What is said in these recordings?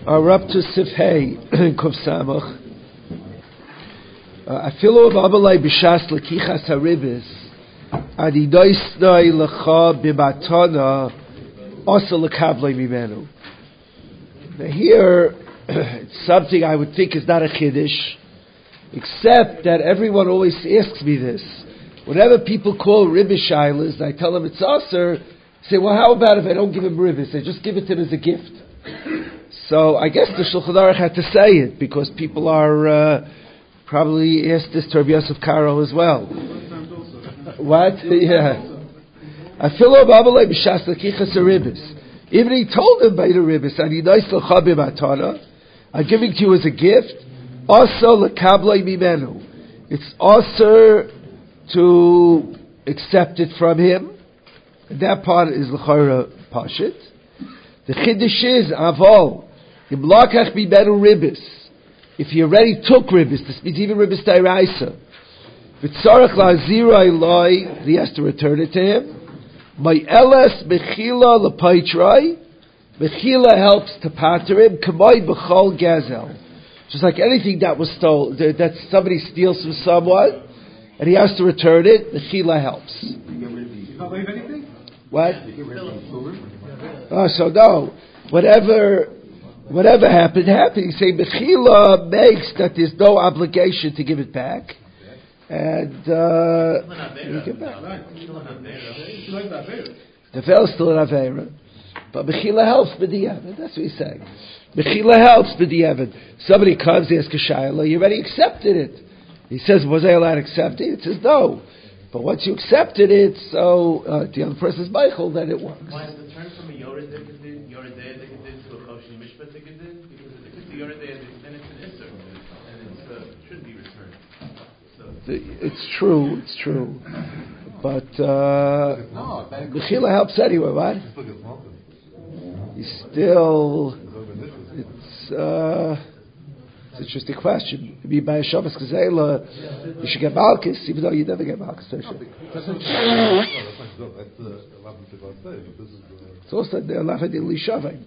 Uh, we're up to Sifhei, Kuf Samach. Uh, Afilu Abalai B'Shas Lekichas HaRibis Adi Doisnoi Lecha B'Matana Asa Lekavlei Mimenu. Now here, it's something I would think is not a Chiddush, except that everyone always asks me this. Whenever people call Ribish Shilas, I tell them it's Aser, say, well, how about if I don't give him Ribis? I just give it to him as a gift. So I guess the Shulchan Aruch had to say it because people are uh, probably asked this to Rabbi Yosef Karo as well. What? Yeah. I feel Abalei b'shas lekichas ribis. Even he told him by the ribis, he nice l'chabim atana. I'm giving to you as a gift. Also lekablei mimenu. It's also to accept it from him. That part is l'chayra pashit. The chiddush is avol. Imlakach better ribis. If he already took ribis, this means even ribis dairaisa. V'tzarech la'zira eloi, he has to return it to him. My eles bechila lepaitrai, bechila helps to pater him, kamoi b'chol gazel. Just like anything that was stolen, that somebody steals from someone, and he has to return it, bechila helps. What? Oh, so no. Whatever whatever happened, happened. You say Mechila makes that there's no obligation to give it back. And uh, you back. The veil is still an Avera. But Mechila helps B'diavad. That's what he's saying. Mechila helps B'diavad. Somebody comes, asks a Shaila, you already accepted it. He says, was I allowed to accept it? It says, no. But once you accepted it, so uh, the other person's Michael, then it works. Why is the turn from a Yored Dikadin, Yored Dikadin to a Choshen Mishpat Dikadin? Because if it's a Yored then it's an Isser, and it uh, should be returned. So, It's true, it's true. But uh, Mechila helps anyway, right? He's still, it's, uh, it's an interesting question. If you buy a Shabbos Gazela, you should get Malchus, even though you never get Malchus. don't you? It's also the Lafadil Lishavim.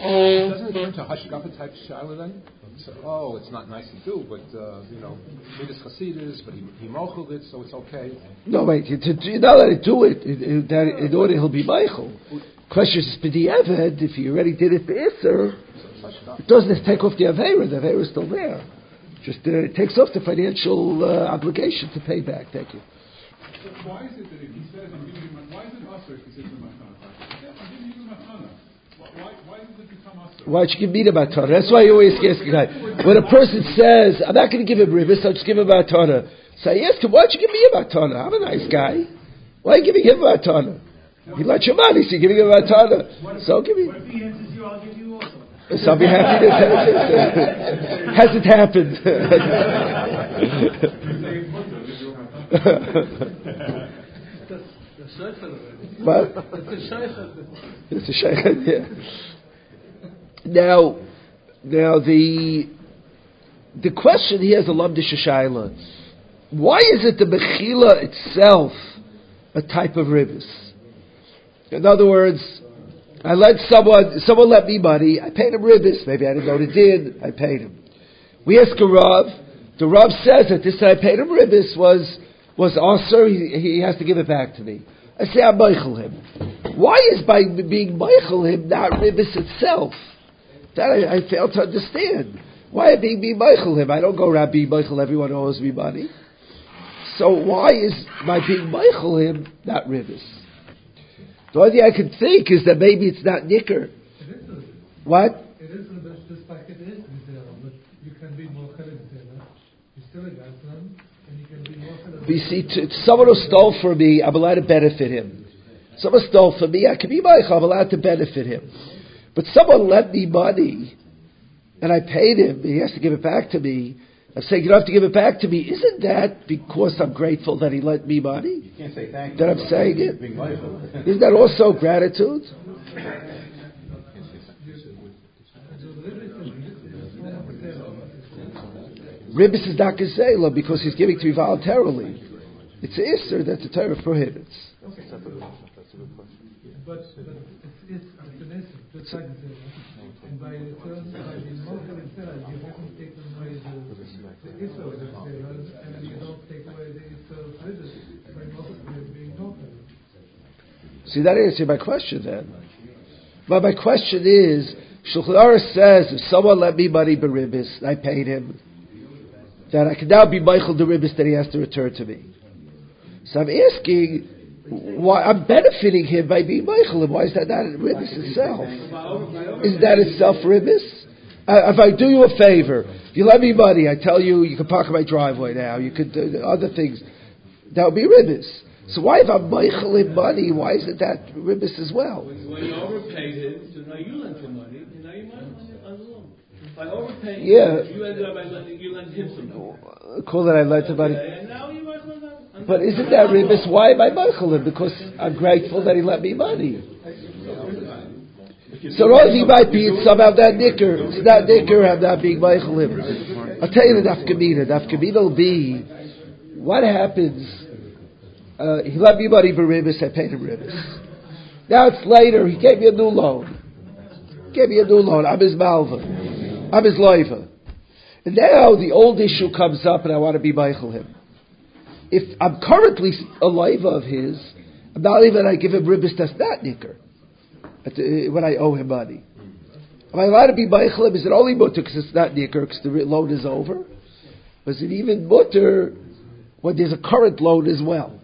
Doesn't it turn to Hashgafa type Shaila then? So, oh, it's not nice to do, but, uh, you know, Midas Chasidis, but he, he mocheled it, so it's okay. No, wait, to, not let it do it, it, it that in order he'll be Michael. Question is, B'di'evad, if he already did it Be'isr, it doesn't take off the Avera, the Avera is still there. Just uh, it takes off the financial uh, obligation to pay back. Thank you. Why is it that if he says I'm giving you my, why is it usher if he says I'm Yes, I'm giving you matana. Why, why does it become usher? Why should you give me the matana? That's why you always ask a guy. When a person says, I'm not going to give him ribis, I'll just give him matana. So I ask him, why don't you give me a matana? I'm a nice guy. Why are you giving him a matana? He let your money, so you're giving him a matana. So give me. What if he answers you, I'll give you also. So I'll be happy this hasn't happened. what? It's a shaykh, yeah. Now, now the the question here is a lamdish shaila. Why is it the mechila itself a type of ribis? In other words, I let someone, someone let me money, I paid him ribis, maybe I didn't know the did. I paid him. We ask a Rav, the Rav says that this time I paid him ribis was, was also, he, he has to give it back to me. I say I Michael him. Why is by being Michael him not ribis itself? That I, I fail to understand. Why being me Michael him? I don't go around being Michael, everyone owes me money. So why is my being Michael him not ribis? The only thing I could think is that maybe it's not nicker. What? It is a bit just like it is but you can be mochel in Zera. You're still a Gazlan, and you can be mochel You see, t- someone who stole from me, I'm allowed to benefit him. Someone stole from me, I can be Michael, I'm allowed to benefit him. But someone lent me money, and I paid him, he has to give it back to me. I'm saying you don't have to give it back to me. Isn't that because I'm grateful that he lent me money? You can't say thank you. That I'm saying it? Being mindful. Isn't that also gratitude? Ribis is not Gazela because he's giving to me voluntarily. It's Isser that the Torah prohibits. But, but it's, it's, it's an essence, just like the And by the term, by the mochel itself, you haven't taken away the, the and you don't take away the by mochel being. See, that answers my question then. But my question is, Shulchan Aruch says, if someone lent me money beribis, I paid him, that I can now be Michael the ribis that he has to return to me. So I'm asking, why I'm benefiting him by being Michael, and why is that not ribis itself? Is that itself ribis? Uh, if I do you a favor, if you lend me money, I tell you you can park in my driveway now, you could do other things, that would be ribis. So why if I'm Michael in money, why isn't that ribis as well? When you overpaid him, so now you lent him money, and now you might on the loan. By overpaying Yeah. him, you ended up by lending, you lent him some money. Call that I lent him money. Okay, and now you might lend that. But isn't that ribis? Why am I Michael? Because I'm grateful that he lent me money. So might be it's somehow that nicker. It's not nicker, I'm not being Michael him. I'll tell you the nafkamina. Nafkamina will be, what happens, uh, he lent me money for ribis, I paid him ribis. Now it's later, he gave me a new loan. Gave me a new loan, I'm his malva. I'm his loiva. And now the old issue comes up and I want to be Michael him. If I'm currently a loiva of his, I'm not even I give him ribis that's not nicker. Uh, when I owe him money. Am I allowed to be Michael him? Is it only mutter because it's not nicker because the loan is over? Or is it even mutter when there's a current loan as well?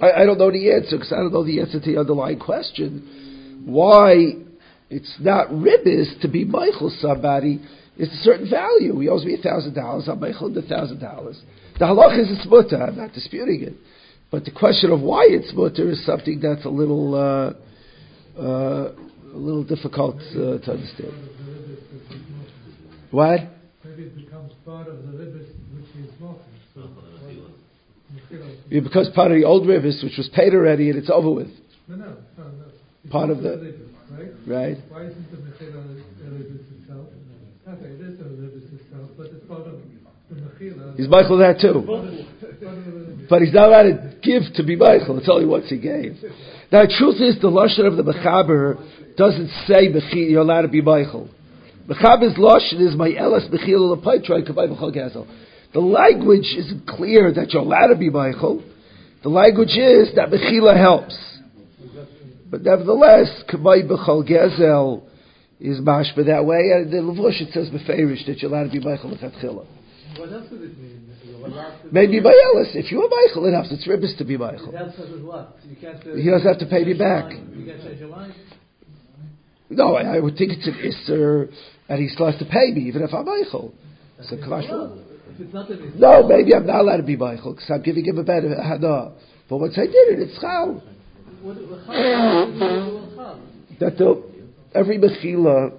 I, I don't know the answer because I don't know the answer to the underlying question. Why it's not ribis to be Michael somebody. It's a certain value. He owes me a thousand dollars. I'm Michael the thousand dollars. The halach is it's mutter. I'm not disputing it. But the question of why it's mutter is something that's a little, uh, a little difficult uh, to understand. What? Maybe it becomes part of the Ribbis which is mochel. So, It becomes part of the old rivers, which was paid already, and it's over with. No, no, no, no. Part of the- Ribbis, right? Right? Why isn't the Mechila a Ribbis itself? Okay, it is a Ribbis itself, but it's part of the Mechila. He's Michael that too. Part of, part of the Ribbis. But he's not allowed to give to be Michael. It's only once he gave. Now, the truth is, the lashon of the mechaber doesn't say you're allowed to be Michael. Mechaber's lashon is my elas mechil lepaitrai kavai b'chol gezel. The language isn't clear that you're allowed to be Michael. The language is that mechila helps. But nevertheless, kavai b'chol gezel is mashba that way. And the levush it says beferish that you're allowed to be Michael lechatchila. What else does it mean? Maybe by Ellis. If you are Michael, it helps. It's ribbis to be Michael. That says what? You can't He doesn't have to pay me back. You can't change your mind? No, I, I would think it's an Isser, and he still has to pay me, even if I'm Michael. So, Kavash, Well, it's not no, maybe I'm not allowed to be Michael, because I'm giving him a better hana. But once I did it, it's chal. What, what, how, what, how? That the, every Mechila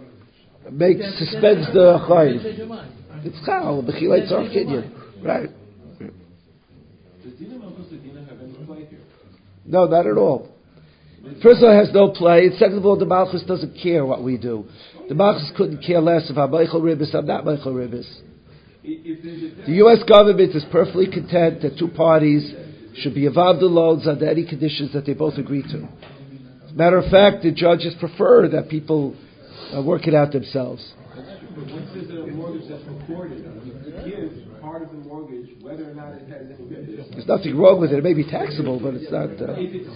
makes, suspends the can't Chayiv. change your mind. It's chal. Mechila it's our Kenyan. Right. Does Dina Malchus the Dina have any play here? No, not at all. First of all, it has no play. And second of all, the Malchus doesn't care what we do. The Malchus couldn't care less if I'm Michael Ribbis, I'm not Michael Ribbis. If there's a The U.S. government is perfectly content that two parties should be involved in loans under any conditions that they both agree to. Matter of fact, the judges prefer that people uh, work it out themselves. But says that a mortgage that's recorded, you give part of the mortgage, whether or not it has any business. There's nothing wrong with it. It may be taxable, but it's not. Uh, it's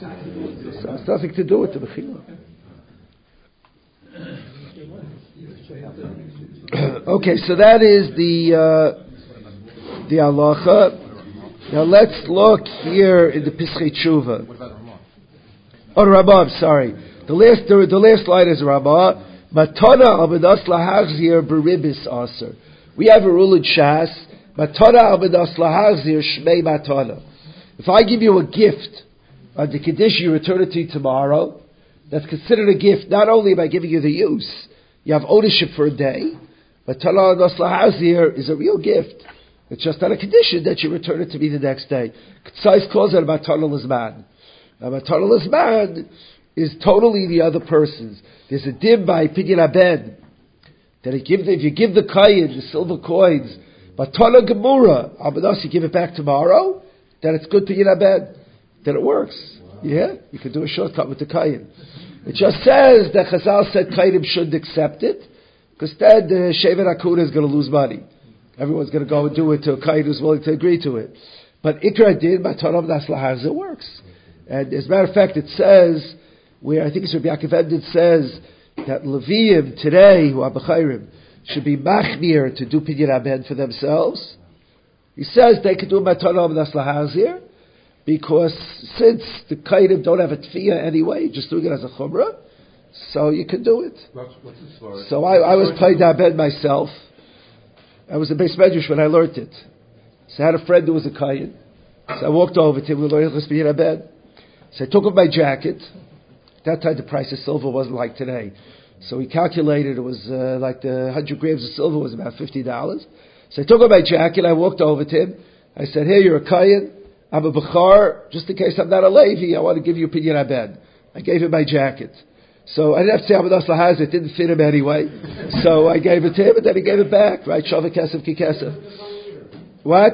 it's nothing to do with the mechila. okay, so that is the uh, the halacha. Now let's look here in the Pischei Tshuva. What about Ramah? Oh, Ramah, I'm sorry. The last, the, the last line is Ramah. Matana abedas lahachzir beribis aser. We have a rule in Shas. Matana abedas lahachzir shmei matana. If I give you a gift, on the condition you return it to me tomorrow, that's considered a gift. Not only I giving you the use, you have ownership for a day. Matana abedas lahachzir is a real gift. It's just on a condition that you return it to me the next day. Ksais calls it matana lizman. Now, matana lizman is totally the other person's. There's a dim by Pidyon Abed that if you give the, if you give the kayin, the silver coins, matana gemura, abedas, you give it back tomorrow, then it's good Pidyon Abed, then it works. Yeah, you can do a shortcut with the kayin. It just says that Chazal said kayinim shouldn't accept it, because then the Shevet Akuna is going to lose money. Everyone's going to go and do it to a kayin who's willing to agree to it. But Ikra did, but Mataram Naslahaz, it works. And as a matter of fact, it says, where I think it's Rabbi Yaakov Ed, it says that Levium today, who are Bechayrim, should be machmir to do Pidyon Aben for themselves. He says they could do Mataram Naslahazir, because since the Kaidim don't have a tefiyah anyway, you're just doing it as a chumrah, so you can do it. What's, what's? So I, I was playing Abed myself. I was a base medrash when I learned it. So I had a friend who was a kayin. So I walked over to him. We learned Chesed Abed. So I took off my jacket. At that time, the price of silver wasn't like today. So he calculated it was uh, like the 100 grams of silver was about $50. So I took off my jacket. I walked over to him. I said, Here, you're a kayin. I'm a Bukhar. Just in case I'm not a Levi, I want to give you a Pidyon Abed. I gave him my jacket. So I didn't have to say Amadas Lahaz, it didn't fit him anyway. so I gave it to him and then he gave it back, right? Shavah Kesef Ki Kesef. What?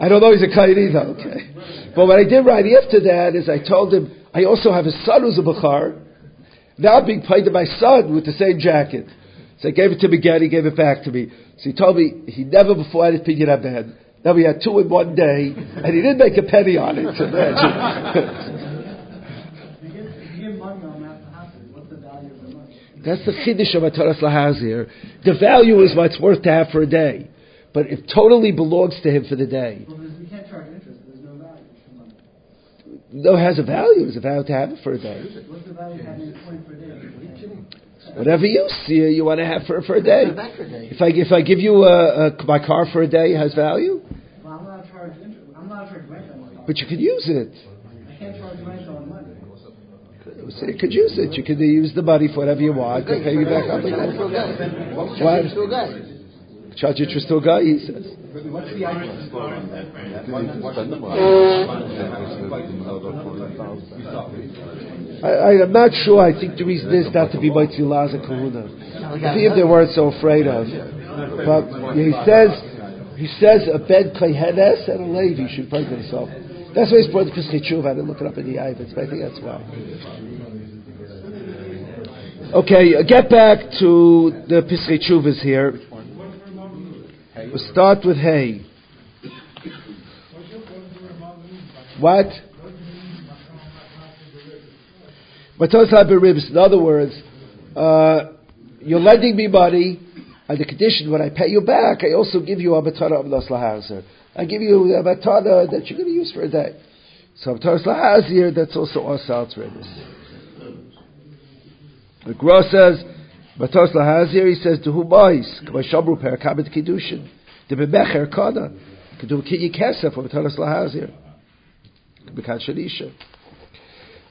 I don't know he's a Kayin either, okay. But what I did right after that is I told him, I also have a son who's a Bukhar. Now I'm being paid to my son with the same jacket. So I gave it to him again, he gave it back to me. So he told me he never before had his Pidyon Abed. Now we had two in one day, and he didn't make a penny on it. Imagine. If you give- if you give money on that house, what's the value of the money? That's the chiddush of Ataras Lahazir. The value is what it's worth to have for a day, but it totally belongs to him for the day. Well, there's, you can't charge interest, there's no value for money. No, it has a value. It's a value to have it for a day. What's the value of having a coin per day? Whatever you see, you want to have for for a day. If I if I give you a, a, my car for a day, it has value, Well, I'm not charged interest, I'm not charged rent on my but you could use it. I can't charge rent on money. So you could use it. You could use the money for whatever you want. They pay you back up again. What? Charge to a guy, he says. What's the? I, I, I'm not sure. I think the reason is not to be Moitzi Laza Kahuna. If they weren't so afraid of. But he says, he says a Ben Klehenes and a Levi should play themselves. That's why he's brought the Pischei Tshuva. I didn't look it up in the Ivans, but I think that's why. Okay, get back to the Pischei Tshuvas here. We'll start with Hay. What? In other words, uh, you're lending me money, and the condition when I pay you back, I also give you a matana of Noslahazir. I give you a matana that you're going to use for a day. So Matos Lahazir, that's also Osal ribs. The Gra says, Matos Lahazir, he says, Kama Shabru Per Kabit Kiddushin, De Bemecher Kana, Kedu Kinyi Kesef, or Matos Lahazir. Bekan.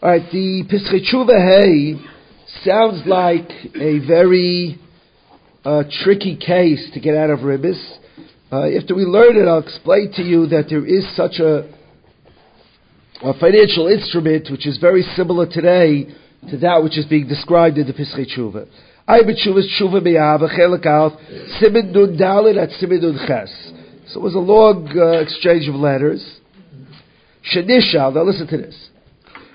All right, the Pischei Tshuva sounds like a very uh, tricky case to get out of Ribbis. Uh, after we learn it, I'll explain to you that there is such a, a financial instrument which is very similar today to that which is being described in the Pischei Tshuva. I b'tshuvas tshuva me'ava chelik alf simin nun dalin at simin nun ches. So it was a long uh, exchange of letters. Shanishal, now listen to this.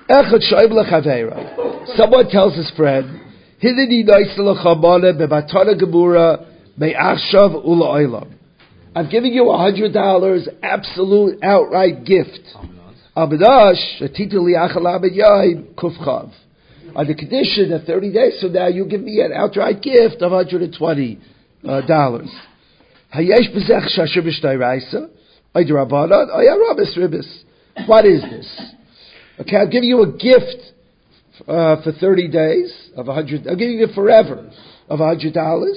Echad shoyim lechaveira. Someone tells his friend, Hineni nois lechamone bebatana gemura me'achshav ula oilam. I'm giving you a hundred dollars, absolute outright gift. Abadash, atitu li'achal abed yaim kufchav. On the condition that 30 days from now you give me an outright gift of 120. Uh, dollars. Hayesh b'zech shashir b'shtayraisa, oid rabbanon, oya rabis ribis. What is this? Okay, I'll give you a gift uh, for 30 days of 100 I'll give you forever of $100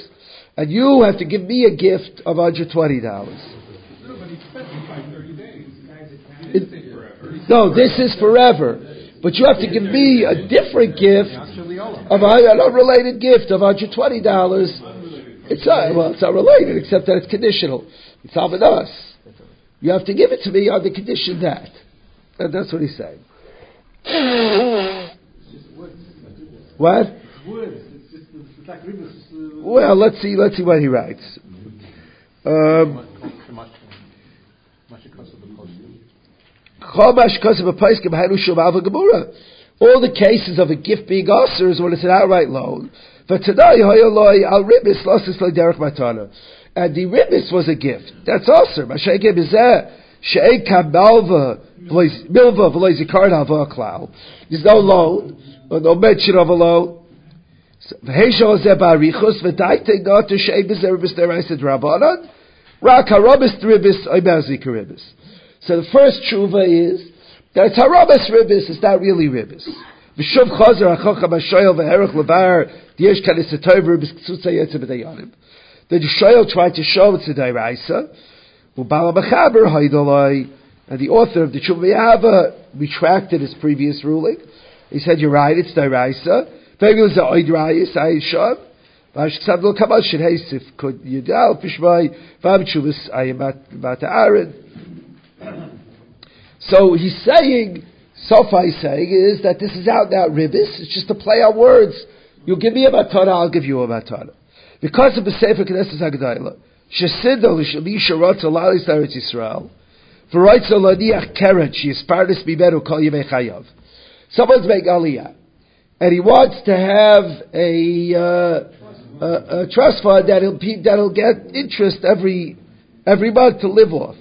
and you have to give me a gift of $120. No, but he specified thirty days. He didn't say forever. He said No, this is forever. But you have to give me a different gift of a, an unrelated gift of $120. It's not, well, it's not related except that it's conditional. It's us. You have to give it to me on the condition that. And that's what he's saying. What? Well, let's see. Let's see what he writes. Um, All the cases of a gift being usher is when it's an outright loan. But today, Al Ribis Losis Lo Derek Matana. And the Ribis was a gift. That's usher. Mashayke Bizeh. She'ei Kabalva Milva V'loi Zikard Hava Klal. There's no loan, or no mention of a loan. V'heishol Zeh Barichus V'daite Not to She'ei Bizeh Ribis Deraisa Drabanan. Rak harabis ribis oimazik ribis. So the first tshuva is that it's harabis ribis, it's not really ribis. V'shuv chazer achocha b'shoyel v'herach levar diyesh kanis atoiv ribis ktsutza yetzeh b'dayanim. The shoyel tried to show it's a dairaisa, u'bala b'chaber haidolai, and the author of the tshuva Yahava retracted his previous ruling. He said, you're right, it's dairaisa. Maybe it was a oidrayis, ayishab. Vash ksav lo kamal shel heisif kod yidal pishmai vam chuvas ayamat bat. So he's saying, Sofa is saying is that this is out now ribis. It's just a play on words. You give me a matana, I'll give you a matana. Because of the Sefer Knesset HaGedolah, shesido l'shalisha rotza lalis eretz Yisrael, v'roitza ladiach keret she is partis biberu kol yemei chayav. Someone's making aliyah, and he wants to have a, uh, a, a trust fund that'll that'll get interest every every month to live off.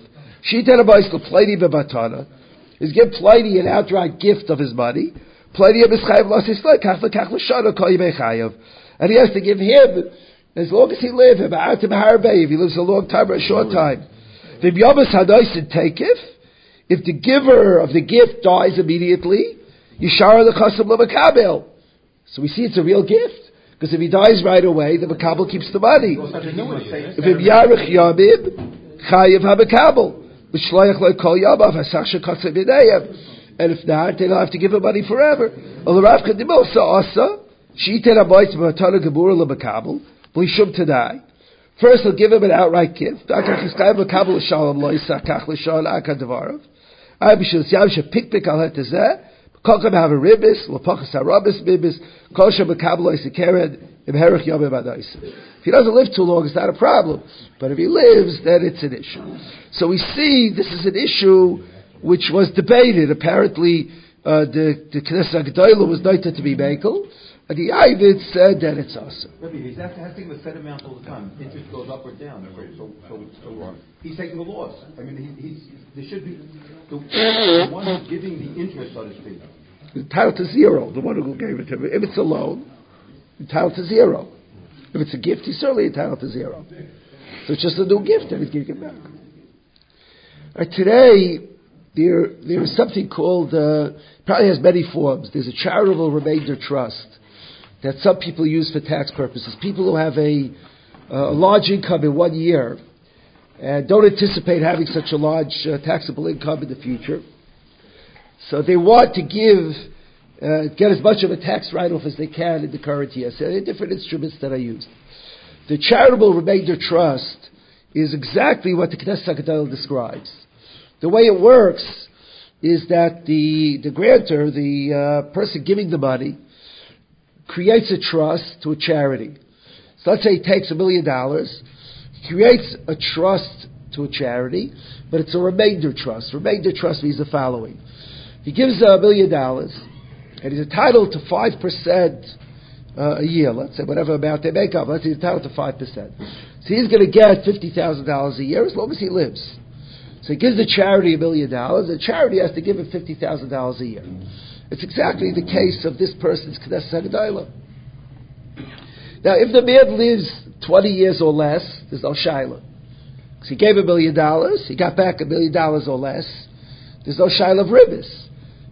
Shita Rabbis Pliny bebatana is give Pliny an outright gift of his money. Pliny of Mischayev Lasisla Kach Lekach L'Shana Kol Yimei Chayev, and he has to give him as long as he lives. If if he lives a long time or a short time, the Yabas Hadaisid Takif. If the giver of the gift dies immediately, Yishara the Chasam L'Makabel. So we see it's a real gift. Because if he dies right away, the Makabel keeps the money. If him Yarich Yabib, Chayev HaMakabel. And if not, they don't have to give him money forever. First, he'll give him an outright gift. Kolchem have a ribis, l'pachas harabis bibis, kol shebekabel lo yisikered, im herich yobim adais. If he doesn't live too long, it's not a problem. But if he lives, then it's an issue. So we see this is an issue which was debated. Apparently, uh, the, the Knesset Gedolah was noted to be Mekel, and the Ivid said that it's awesome. Rabbi, he's having the set amount all the time. Interest goes up or down. So, so, so he's taking the loss. I mean, he, he's, there should be the, the one who's giving the interest, so to speak. Entitled to zero. The one who gave it to him. If it's a loan, entitled to zero. If it's a gift, he's certainly entitled to zero. So it's just a new gift and he's giving it back. Right, today, there, there is something called, uh, probably has many forms. There's a charitable remainder trust that some people use for tax purposes. People who have a, uh, a large income in one year and don't anticipate having such a large uh, taxable income in the future. So they want to give uh, get as much of a tax write-off as they can in the current year. So there are different instruments that are used. The charitable remainder trust is exactly what the Knesset HaGadol describes. The way it works is that the, the grantor, the uh, person giving the money, creates a trust to a charity. So let's say he takes a million dollars, creates a trust to a charity, but it's a remainder trust. Remainder trust means the following. He gives a million dollars, and he's entitled to 5% uh, a year, let's say, whatever amount they make up, let's say he's entitled to 5%. So he's going to get $50,000 a year as long as he lives. So he gives the charity a million dollars, the charity has to give him $50,000 a year. It's exactly the case of this person's Knesset HaGedolah. Now, if the man lives 20 years or less, there's no Shiloh. Because he gave a million dollars, he got back a million dollars or less, there's no Shiloh of Ribbis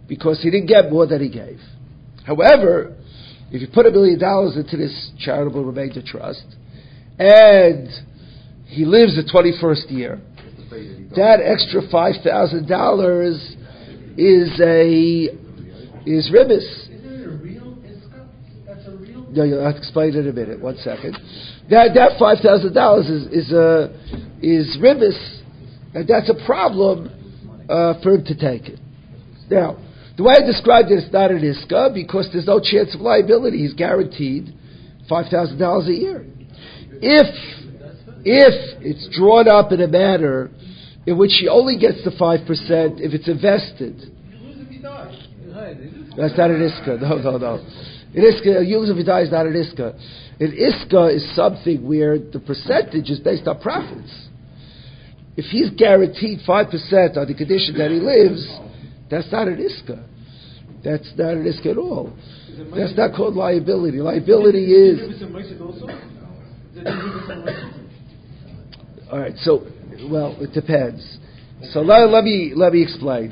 because he didn't get more than he gave. However, if you put a million dollars into this charitable remainder trust, and he lives the 21st year, that extra $5,000 is a, is ribis. No, you'll have to explain it in a minute. One second. That that five thousand dollars is is a is ribis, and that's a problem uh, for him to take it. Now, the way I described it, it's not an ISKA because there's no chance of liability. He's guaranteed $5,000 a year. If, if it's drawn up in a manner in which he only gets the 5% if it's invested. That's not an iska. No, no, no. An iska, a yulz if he dies, not an iska. An iska is something where the percentage is based on profits. If he's guaranteed 5% on the condition that he lives, that's not an iska. That's not an iska at all. That's not called liability. Liability is. All right. So, well, it depends. So let, let me let me explain.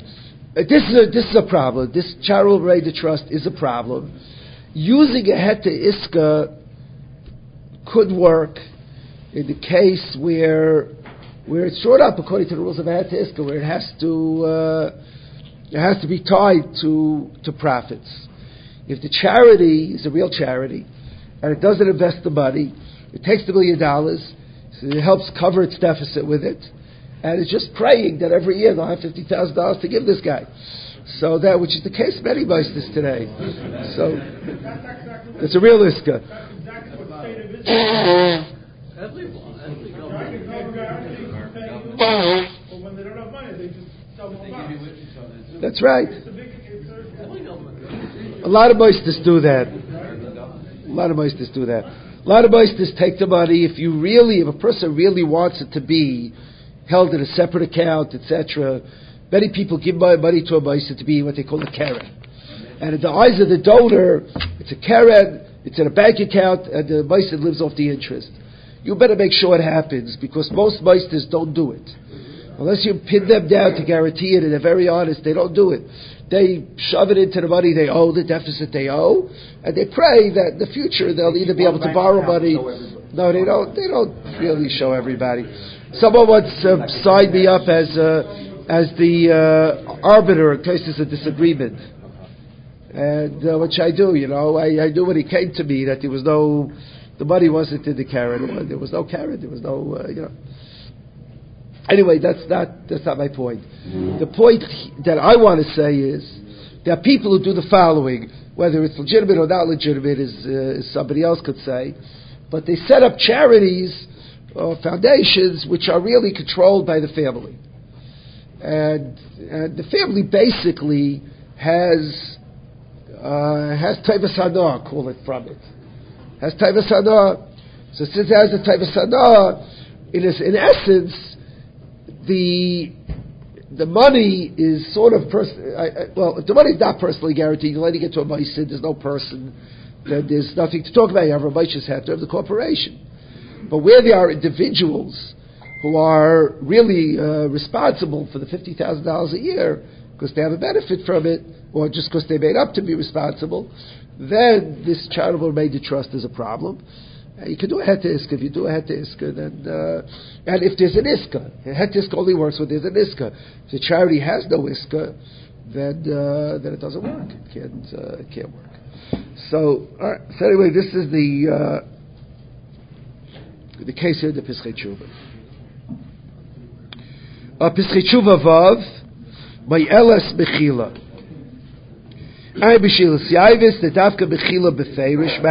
Uh, This is a this is a problem. This charitable right to trust is a problem. Using a heter iska could work in the case where where it's short up according to the rules of a heter iska, where it has to uh, it has to be tied to to profits. If the charity is a real charity and it doesn't invest the money, it takes the million dollars, so it helps cover its deficit with it, and it's just praying that every year they'll have fifty thousand dollars to give this guy. So that, which is the case many meisters today. So it's a real iska. But when they don't have money, they just sell more bonds. That's right. A big, it's a, A lot of meisters do that. A lot of meisters do that. A lot of meisters take the money. If you really, if a person really wants it to be held in a separate account, etc., many people give my money to a meister to be what they call a karen. And in the eyes of the donor, it's a karen, it's in a bank account, and the meister lives off the interest. You better make sure it happens because most meisters don't do it. Unless you pin them down to guarantee it and they're very honest, they don't do it. They shove it into the money they owe, the deficit they owe, and they pray that in the future they'll either be able to borrow money. No, they don't. They don't really show everybody. Someone once uh, signed me up as uh, as the uh, arbiter in case there's a disagreement, and uh, which I do. You know, I, I knew when he came to me that there was no, the money wasn't in the carrot. There was no carrot. There was no, uh, you know. Anyway, that's not that's not my point. The point that I want to say is there are people who do the following, whether it's legitimate or not legitimate, as, uh, as somebody else could say, but they set up charities or foundations which are really controlled by the family, and, and the family basically has uh, has taivas call it from it, has taivas hana. So since it has a taivas hana, it is in essence the the money is sort of pers- I, I, well, the money is not personally guaranteed, you're letting it to a meisid, there's no person, there's nothing to talk about. You have a meishas have to have the corporation. But where there are individuals who are really uh, responsible for the fifty thousand dollars a year because they have a benefit from it, or just because they made up to be responsible, then this charitable remainder trust is a problem. You can do a heter iska. If you do a heter iska, then uh, and if there's an iska, a heter iska only works when there's an iska. If the charity has no iska, then uh, then it doesn't work. It can't uh, it can't work. So right. So anyway, this is the uh, the case here, the Pischei Tshuva. Uh, Pischei Tshuva Vav, my Elas Bechila. I Bechila Siavis, the Davka Bechila Befeirish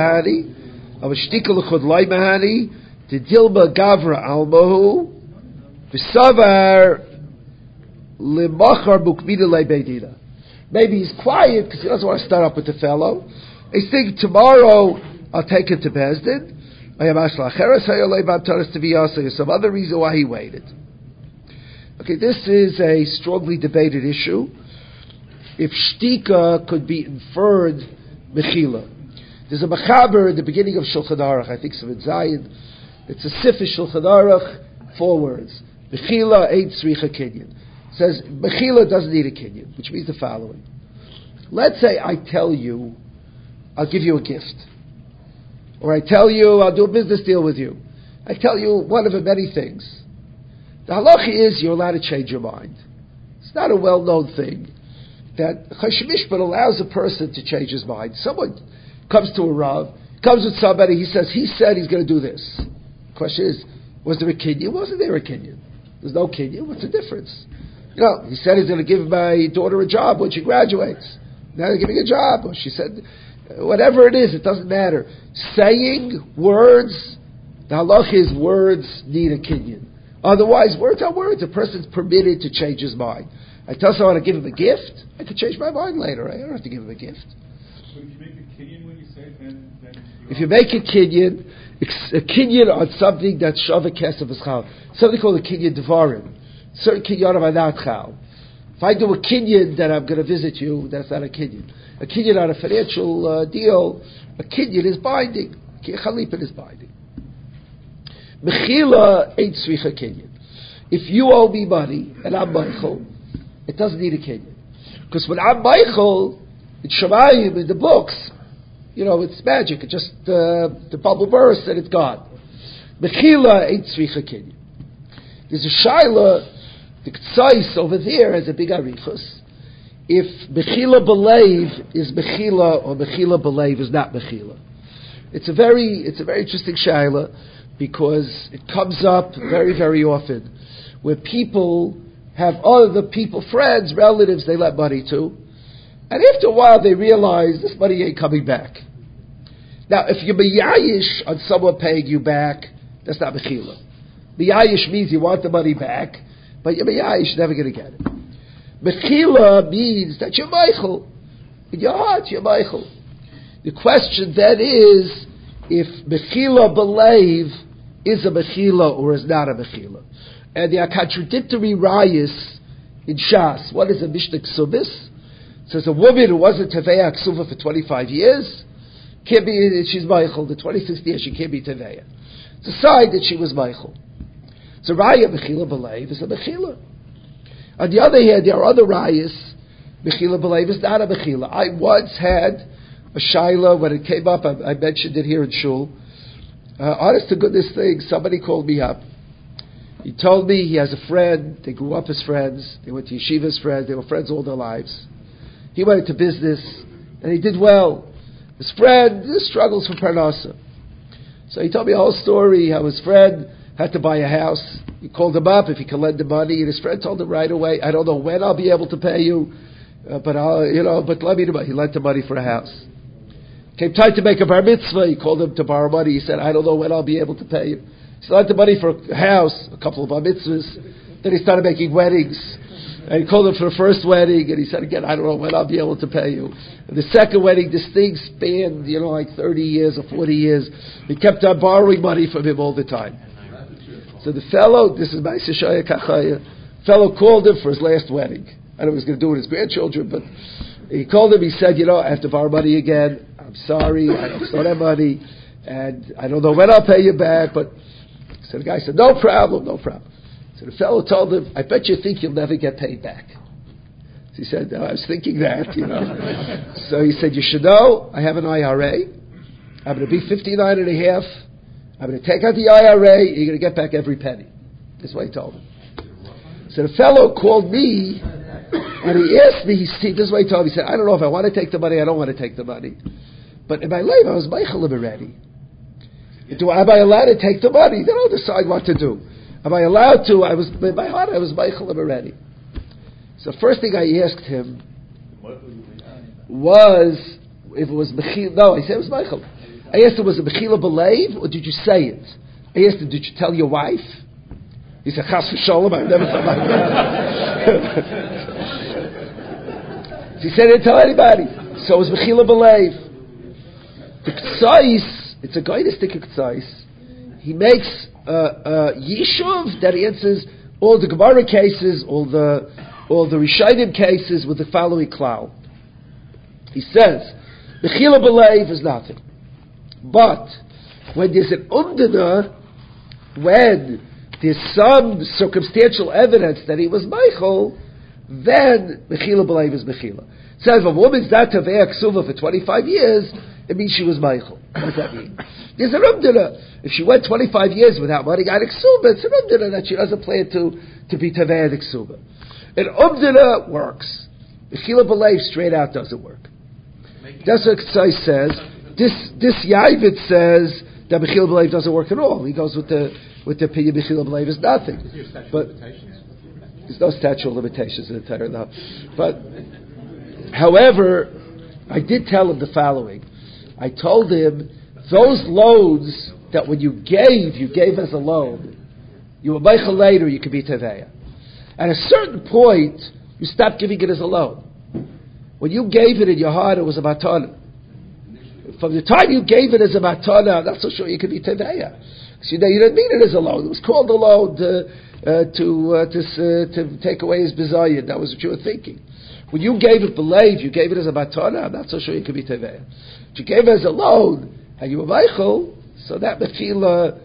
of a shtikal chod loy mahani to dilba gavra almahu v'savar limachar bukmida leibedina. Maybe he's quiet because he doesn't want to start up with the fellow. He's thinking tomorrow I'll take him to Bezdin. I have There's some other reason why he waited. Okay, this is a strongly debated issue. If shtika could be inferred mechila, there's a Machaber at the beginning of Shulchan Aruch, I think Seven Zayin. It's a Sifish Shulchan Aruch, four words. Bechila ain't Sricha Kinyan. It says, Bechila doesn't need a Kinyan, which means the following. Let's say I tell you, I'll give you a gift. Or I tell you, I'll do a business deal with you. I tell you one of the many things. The halacha is you're allowed to change your mind. It's not a well-known thing that Choshen Mishpat allows a person to change his mind. Someone comes to a Rav, comes with somebody, he says, he said he's going to do this. Question is, was there a Kenyan? Wasn't there a Kenyan? There's no Kenyan. What's the difference? You know, he said he's going to give my daughter a job when she graduates. Now they're giving a job. Or she said, whatever it is, it doesn't matter. Saying words, the halach is words need a Kenyan. Otherwise, words are words. A person's permitted to change his mind. I tell someone to give him a gift, I could change my mind later. I don't have to give him a gift. But if you make a kinyan a kinyan, kinyan on something that's shava kesef is chal, something called a kinyan devarim, certain kinyanim are not chal. If I do a kinyan that I'm going to visit you, that's not a kinyan. A kinyan on a financial uh, deal, a kinyan is binding. Chalipin is binding. Mechila ain't svicha kinyan. If you owe me money and I'm Michael, it doesn't need a kinyan. Because when I'm Michael, it's Shemayim in the books, you know, it's magic. It just, uh, the bubble bursts and it's gone. Mechila ain't tzricha. There's a shaila, the ktsais over there has a big arichus. If mechila believe is mechila or mechila believe is not mechila. It's a very, it's a very interesting shaila because it comes up very, very often where people have other people, friends, relatives they let money to, and after a while they realize this money ain't coming back. Now, if you're miyayish on someone paying you back, that's not mechila. Miyayish means you want the money back, but you're miyayish, never going to get it. Mechila means that you're Michael. In your heart, you're Michael. The question then is if Mechila believe is a Mechila or is not a Mechila. And there are contradictory rayas in Shas. What is a Mishnah Ksubis? Says a woman who wasn't Teveya Ksuva for 25 years can't be, she's Michael. The 26th year she can't be Teveya. Decide that she was Michael. So Raya Mechila believe is a Mechila. On the other hand, there are other rayas. Mechila believe is not a mechila. I once had a shaila when it came up. I, I mentioned it here in shul. Uh, honest to goodness thing, somebody called me up. He told me he has a friend. They grew up as friends. They went to yeshiva as friends. They were friends all their lives. He went into business and he did well. His friend struggles for parnasa. So he told me a whole story how his friend had to buy a house. He called him up if he could lend the money, and his friend told him right away, "I don't know when I'll be able to pay you, uh, but I'll, you know, but let me know." He lent the money for a house. Came time to make a bar mitzvah. He called him to borrow money. He said, "I don't know when I'll be able to pay you." He lent the money for a house, a couple of bar mitzvahs. Then he started making weddings. And he called him for the first wedding, and he said again, I don't know when I'll be able to pay you. And the second wedding, this thing spanned, you know, like 30 years or 40 years. He kept on borrowing money from him all the time. So the fellow, this is my Sishaya Kachaya, fellow called him for his last wedding. I know he was going to do it with his grandchildren, but he called him, he said, you know, I have to borrow money again. I'm sorry, I don't have money, and I don't know when I'll pay you back, but so the guy said, no problem, no problem. So the fellow told him, I bet you think you'll never get paid back. So he said, no, I was thinking that, you know. so he said, you should know, I have an IRA. I'm going to be 59 and a half. I'm going to take out the IRA. You're going to get back every penny. That's what he told him. So the fellow called me and he asked me, he, see, this is what he told me. He said, I don't know if I want to take the money, I don't want to take the money. But in my life, I was Michael already. Do, am I allowed to take the money? Then I'll decide what to do. Am I allowed to? I was my heart. I was Michael already. So first thing I asked him was if it was Mechil. No, I said it was Michael. I asked him was it Mechila believe or did you say it? I asked him, did you tell your wife? He said, Chas v'sholem, I've never thought like that. he said, I didn't tell anybody. So it was Mechila believe. The Ktsais, it's a Goydistic Ktsais. He makes uh, uh, Yishuv that answers all the Gemara cases, all the all the Rishayim cases with the following cloud. He says, the Mechila believe is nothing. But when there's an umdana, when there's some circumstantial evidence that he was Michael, then Mechila believe is Mechila. So if a woman's not Tavea Ksuva for 25 years, it means she was Michael. What does that mean? There's an umdana. If she went 25 years without money on Ksuba, it's an umdana that she doesn't plan to, to be Tavea Ksuba. An umdana works. Mechila believe straight out doesn't work. That's what Ksai says. This this Yavit says that Mechila believe doesn't work at all. He goes with the with the opinion Mechila believe is nothing. But there's no statute of limitations in the Torah now. But however, I did tell him the following. I told him those loans that when you gave, you gave as a loan. You were Michael later, you could be Teveya. At a certain point, you stopped giving it as a loan. When you gave it in your heart, it was a matana. From the time you gave it as a matana, I'm not so sure you could be Teveya. You know, you didn't mean it as a loan. It was called a loan to, uh, to, uh, to, uh, to take away his bizayin. That was what you were thinking. When you gave it believe, you gave it as a matana, I'm not so sure you could be Teveya. But you gave it as a loan, and you were Michael, so that mechila,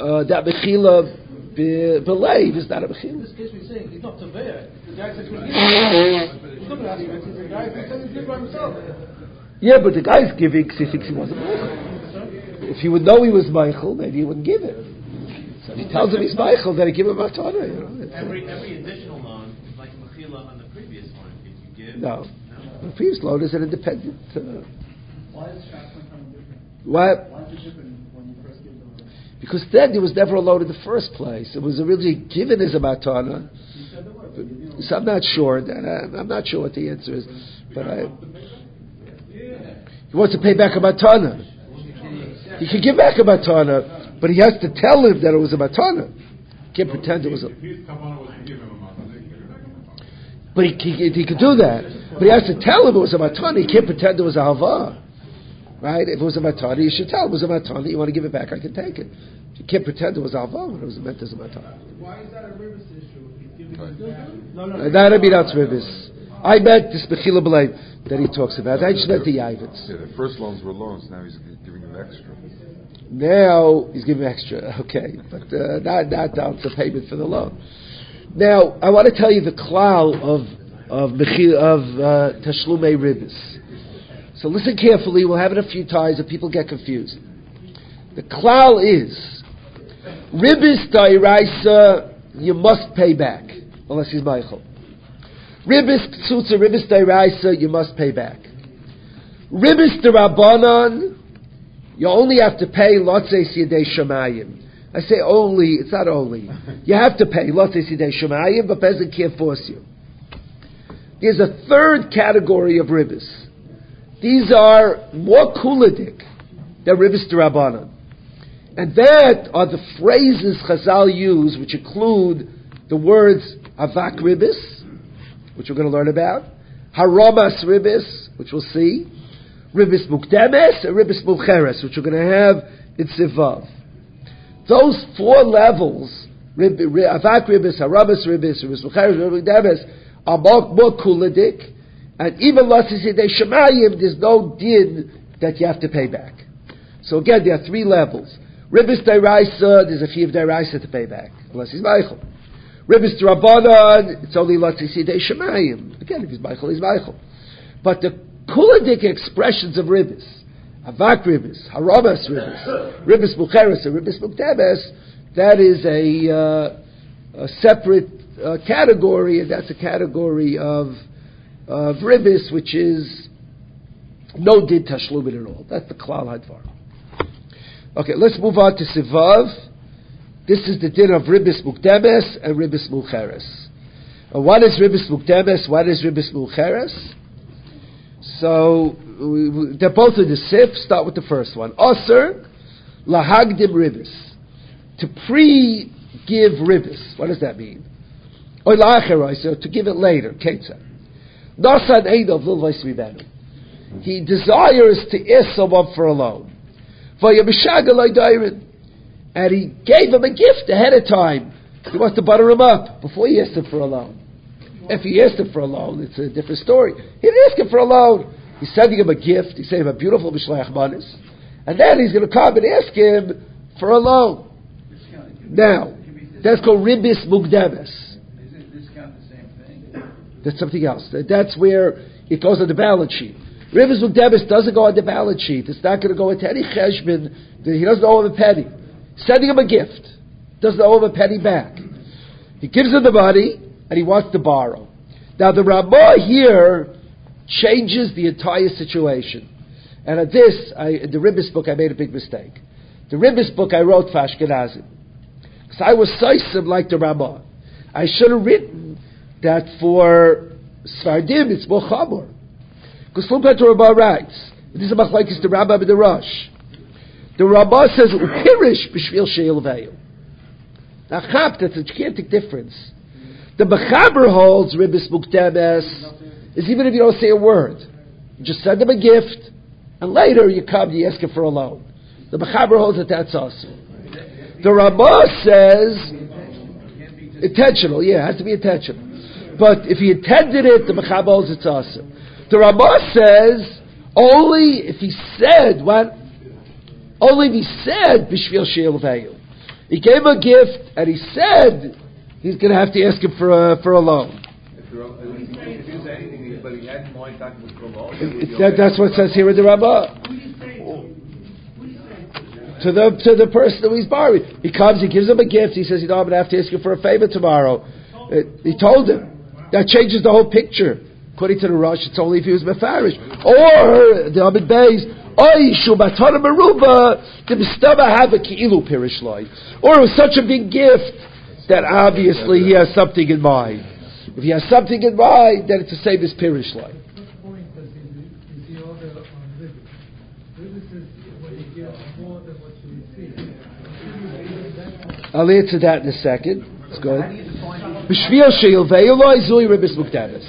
uh, that mechila be, believe is not a Mechila. In this case, we're saying he's not Taveh. The guy says, "Well, he's looking at him, and he's guy who says he's good by himself. Yeah, but the guy's giving because he thinks he wasn't Michael. If he would know he was Michael, maybe he wouldn't give it. So if he tells him he's Michael, then he give him a matana. You know? Every, every additional loan is like Mechila on the previous one. If you give. No. No? The previous loan is an independent. Uh, Why is Shasman coming different? what? Why is it different when you first give the loan? Because then there was never a loan in the first place. It was originally given as a matana. You said the word, but you didn't. So I'm not sure. I, I'm not sure what the answer is. But I, he wants to pay back a matana. He can give back a matana, but he has to tell him that it was a matana. Can't pretend it was a. But he, he, he could do that. But he has to tell him it was a matana. He can't pretend it was a hava. Right? If it was a matana, you should tell him it was a matana. You want to give it back, I can take it. You can't pretend it was a hava when it was meant as a matana. Why is that a Rivers issue? Right. it back. No, no. Uh, That'd be not Rivers. I meant this Bechila B'leim that he talks about. I just meant the Yavits. Yeah, the first loans were loans. Now he's giving him extra. Now he's giving extra, okay, but uh, not not down to payment for the loan. Now I want to tell you the klal of of of uh, tashlumei ribis. So listen carefully. We'll have it a few times if people get confused. The klal is ribis dairaisa. You must pay back unless he's Michael. Ribis tzutza, ribis dairaisa. You must pay back. Ribis derabanan. You only have to pay lotzes yedei shemayim. I say only, it's not only. You have to pay lotzes yedei shemayim, but Bezin can't force you. There's a third category of ribbis. These are more kuladik than ribbis derabanan. And that are the phrases Chazal use, which include the words avak ribbis, which we're going to learn about, haramas ribbis, which we'll see, ribis mukdemes and ribis mucheres, which we're going to have in Sivav. Those four levels, avak ribis, ribis mucheres, ribis mukdemes, are more, kuladik, and even lasis yedei shemayim, there's no din that you have to pay back. So again, there are three levels. Ribis deraisa, there's a fee of deraisa to pay back, unless he's Michael. Ribis drabanan, it's only lasis yedei shemayim. Again, if he's Michael, he's Michael. But the kuladik expressions of ribis, avak ribis, harabas ribis, ribis mucheres, and ribis mukdebes, that is a, uh, a separate uh, category, and that's a category of of ribis, which is no did tashlumin at all. That's the klal hadvar. Okay, let's move on to sivav. This is the din of ribis mukdemes and ribis mucheres. Uh, what is ribis mukdemes? What is ribis mucheres? So we, we, they're both in the sif. Start with the first one. Aser lahagdim ribis. To pre-give ribis. What does that mean? La'acherai, so to give it later. Ketza. Nasan eidov lilvais mibenu. He desires to ask someone for a loan. And he gave him a gift ahead of time. He wants to butter him up before he asked him for a loan. If he asked him for a loan, it's a different story. He didn't ask him for a loan. He's sending him a gift. He's sending him a beautiful Mishlech Manis. And then he's going to come and ask him for a loan. Now, that's called Ribis Mugdemes. Isn't discount the same thing? That's something else. That's where it goes on the balance sheet. Ribis Mugdemis doesn't go on the balance sheet. It's not going to go into any cheshbon. He doesn't owe him a penny. Sending him a gift. Doesn't owe him a penny back. He gives him the money and he wants to borrow. Now the Ramah here changes the entire situation. And at this, I, in the Ribbis book, I made a big mistake. The Ribbis book I wrote for Ashkenazim. Because I was Saisim like the Ramah. I should have written that for Svardim it's more Chamor. Because Fulkat Rabbah writes, this is a machlaikis the Rabbah and the Rosh. The Rabbah says, Upirish b'shvil she'il ve'il. A chap, that's a gigantic difference. The Mechaber holds Ribbis Muktemes is even if you don't say a word. You just send them a gift, and later you come, you ask him for a loan. The Mechaber holds that that's awesome. The Ramah says, intentional, yeah, it has to be intentional. But if he intended it, the Mechaber holds it's awesome. The Ramah says, only if he said, what? Only if he said, Bishvil Sheil. He gave a gift, and he said, he's going to have to ask him for a, for a loan. That- that's what it says here in the Rabbah. To the to the person who he's borrowing, he comes, he gives him a gift. He says, "You know, I'm going to have to ask you for a favor tomorrow." Uh, he told him that changes the whole picture. According to the Rosh, it's only if he was mefarish. Or the Abed Beis, Oy shubatana meruba the mistaba have a ki'ilu pirish loy. Or it was such a big gift that obviously he has something in mind. If he has something in mind, then it's the same as pirish loy. What point does he, is he order on ribbon? Ribbon is when you give more than what you receive. I'll answer that in a second. It's good. B'shvil sheil ve'eloi zui ribis mukdavis.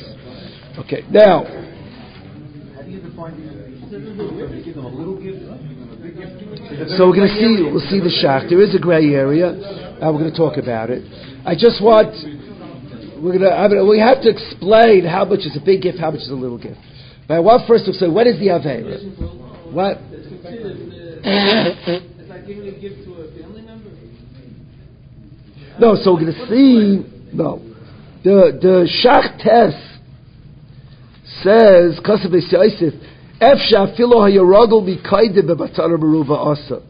Okay, now, How do you define these? Give them a little gift, give them a big gift? so we're going to see, we'll see the shach. There is a gray area, and we're going to talk about it. I just want, we're mean, we have to explain how much is a big gift, how much is a little gift. But I want first to say, what is the Avera? What? It's like giving a gift to a family member. No, so we're going to see, no. The, the shach test says, Kasav Yosef, Efsha filo hayaragol beruva asa.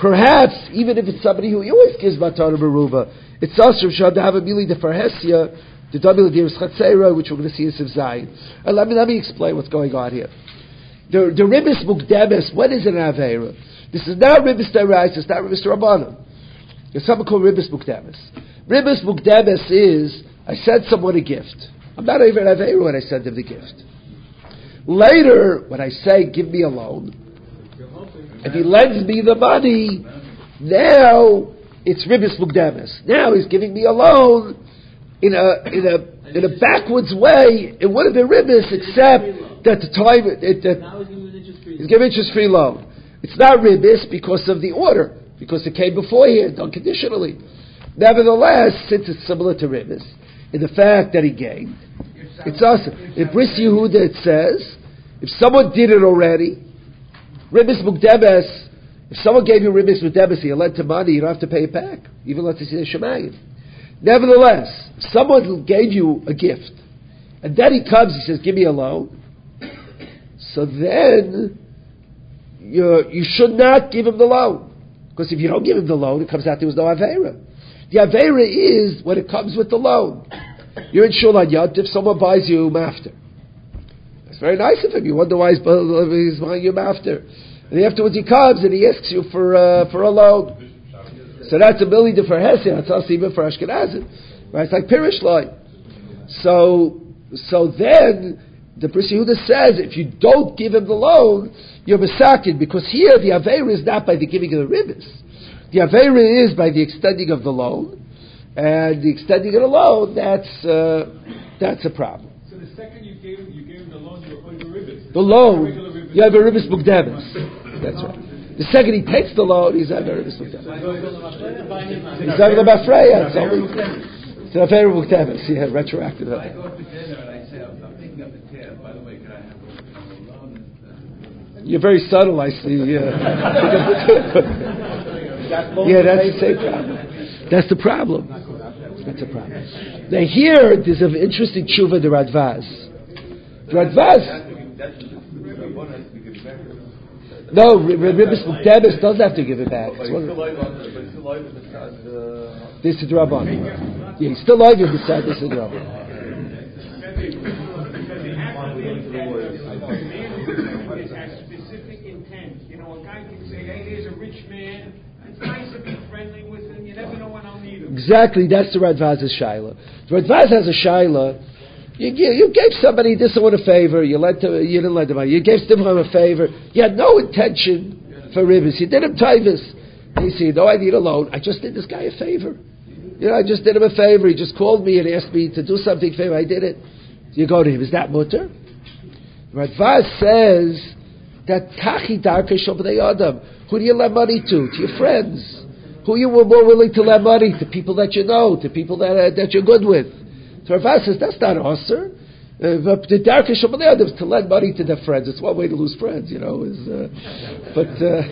Perhaps, even if it's somebody who always gives batara beruva, it's have a mili de farhesia, the double de chatzera, which we're going to see in Siv Zayin. Let me, let me explain what's going on here. The, the ribis mukdemes, what is an avera? This is not ribis derais, it's not ribis rabbanim. There's something called ribis mukdemes. Ribis mukdemes is, I sent someone a gift. I'm not even an avera when I send him the gift. Later, when I say, give me a loan, if he lends me the money, now it's ribis mukdemes. Now he's giving me a loan in a in a in a backwards way. It would have been ribis, except that the time it, that he's giving interest free. he's giving interest free loan. It's not ribis because of the order, because it came beforehand unconditionally. Nevertheless, since it's similar to ribis, in the fact that he gained, it's awesome. In Bris Yehuda it says, if someone did it already, ribis mukdebes, if someone gave you ribis mukdebes, you lent to money, you don't have to pay it back, even let's say shemayim. Nevertheless, someone gave you a gift, and then he comes, he says, give me a loan, so then you you should not give him the loan. Because if you don't give him the loan, it comes out there was no Avera. The Avera is when it comes with the loan. You're in Shul if someone buys you Mafter. It's very nice of him. You wonder why he's, he's buying you Mafter. And afterwards he comes and he asks you for, uh, for a loan. So that's a million for Hesed. That's also even for Ashkenazim. Right? It's like Pirish line. So, so then, the Bris Yehuda says, if you don't give him the loan, you're misakin, because here the Aveira is not by the giving of the ribbons. The Aveira is by the extending of the loan, and the extending of the loan, that's, uh, that's a problem. So the second you gave him, you gave him the loan, you were the ribbons. The loan. You have a ribbis mukdemis. That's right. The second he takes the loan, he's having a ribbis mukdemis. He's having a bafreya. It's only, it's a very mukdemis. Yeah, retroactive. I go to dinner and I say, I'm, I'm picking up a tab. By the way, can I have a, a You're very subtle, I see. Yeah, yeah that's the same problem. That's the problem. That's the problem. Now here, there's an interesting tshuva the Radvaz. The Radvaz. No, Ribbis Mukdebis doesn't have to give it back. It's one of this is the Rabban. Yeah, he's still alive beside this is the Rabban. It has specific intent. You know, a guy can say, hey, there's a rich man. It's nice to be friendly with him. You never know when I'll need him. Exactly, that's the Radvaz's Shaila. The Radvaz has a Shaila. You, you, you gave somebody this one a favor, you lent him, you didn't lend him money. You gave someone a favor. You had no intention for ribbis. You did him tivus. They say, no, I need a loan. I just did this guy a favor. You know, I just did him a favor. He just called me and asked me to do something for him. I did it. You go to him. Is that mutter? Radvaz says that tachi adam. Who do you lend money to? To your friends. Who you were more willing to lend money to? People that you know, to people that uh, that you're good with. So Radvaz says that's not usher. Uh, the adam is to lend money to their friends. It's one way to lose friends, you know. Is, uh, but uh,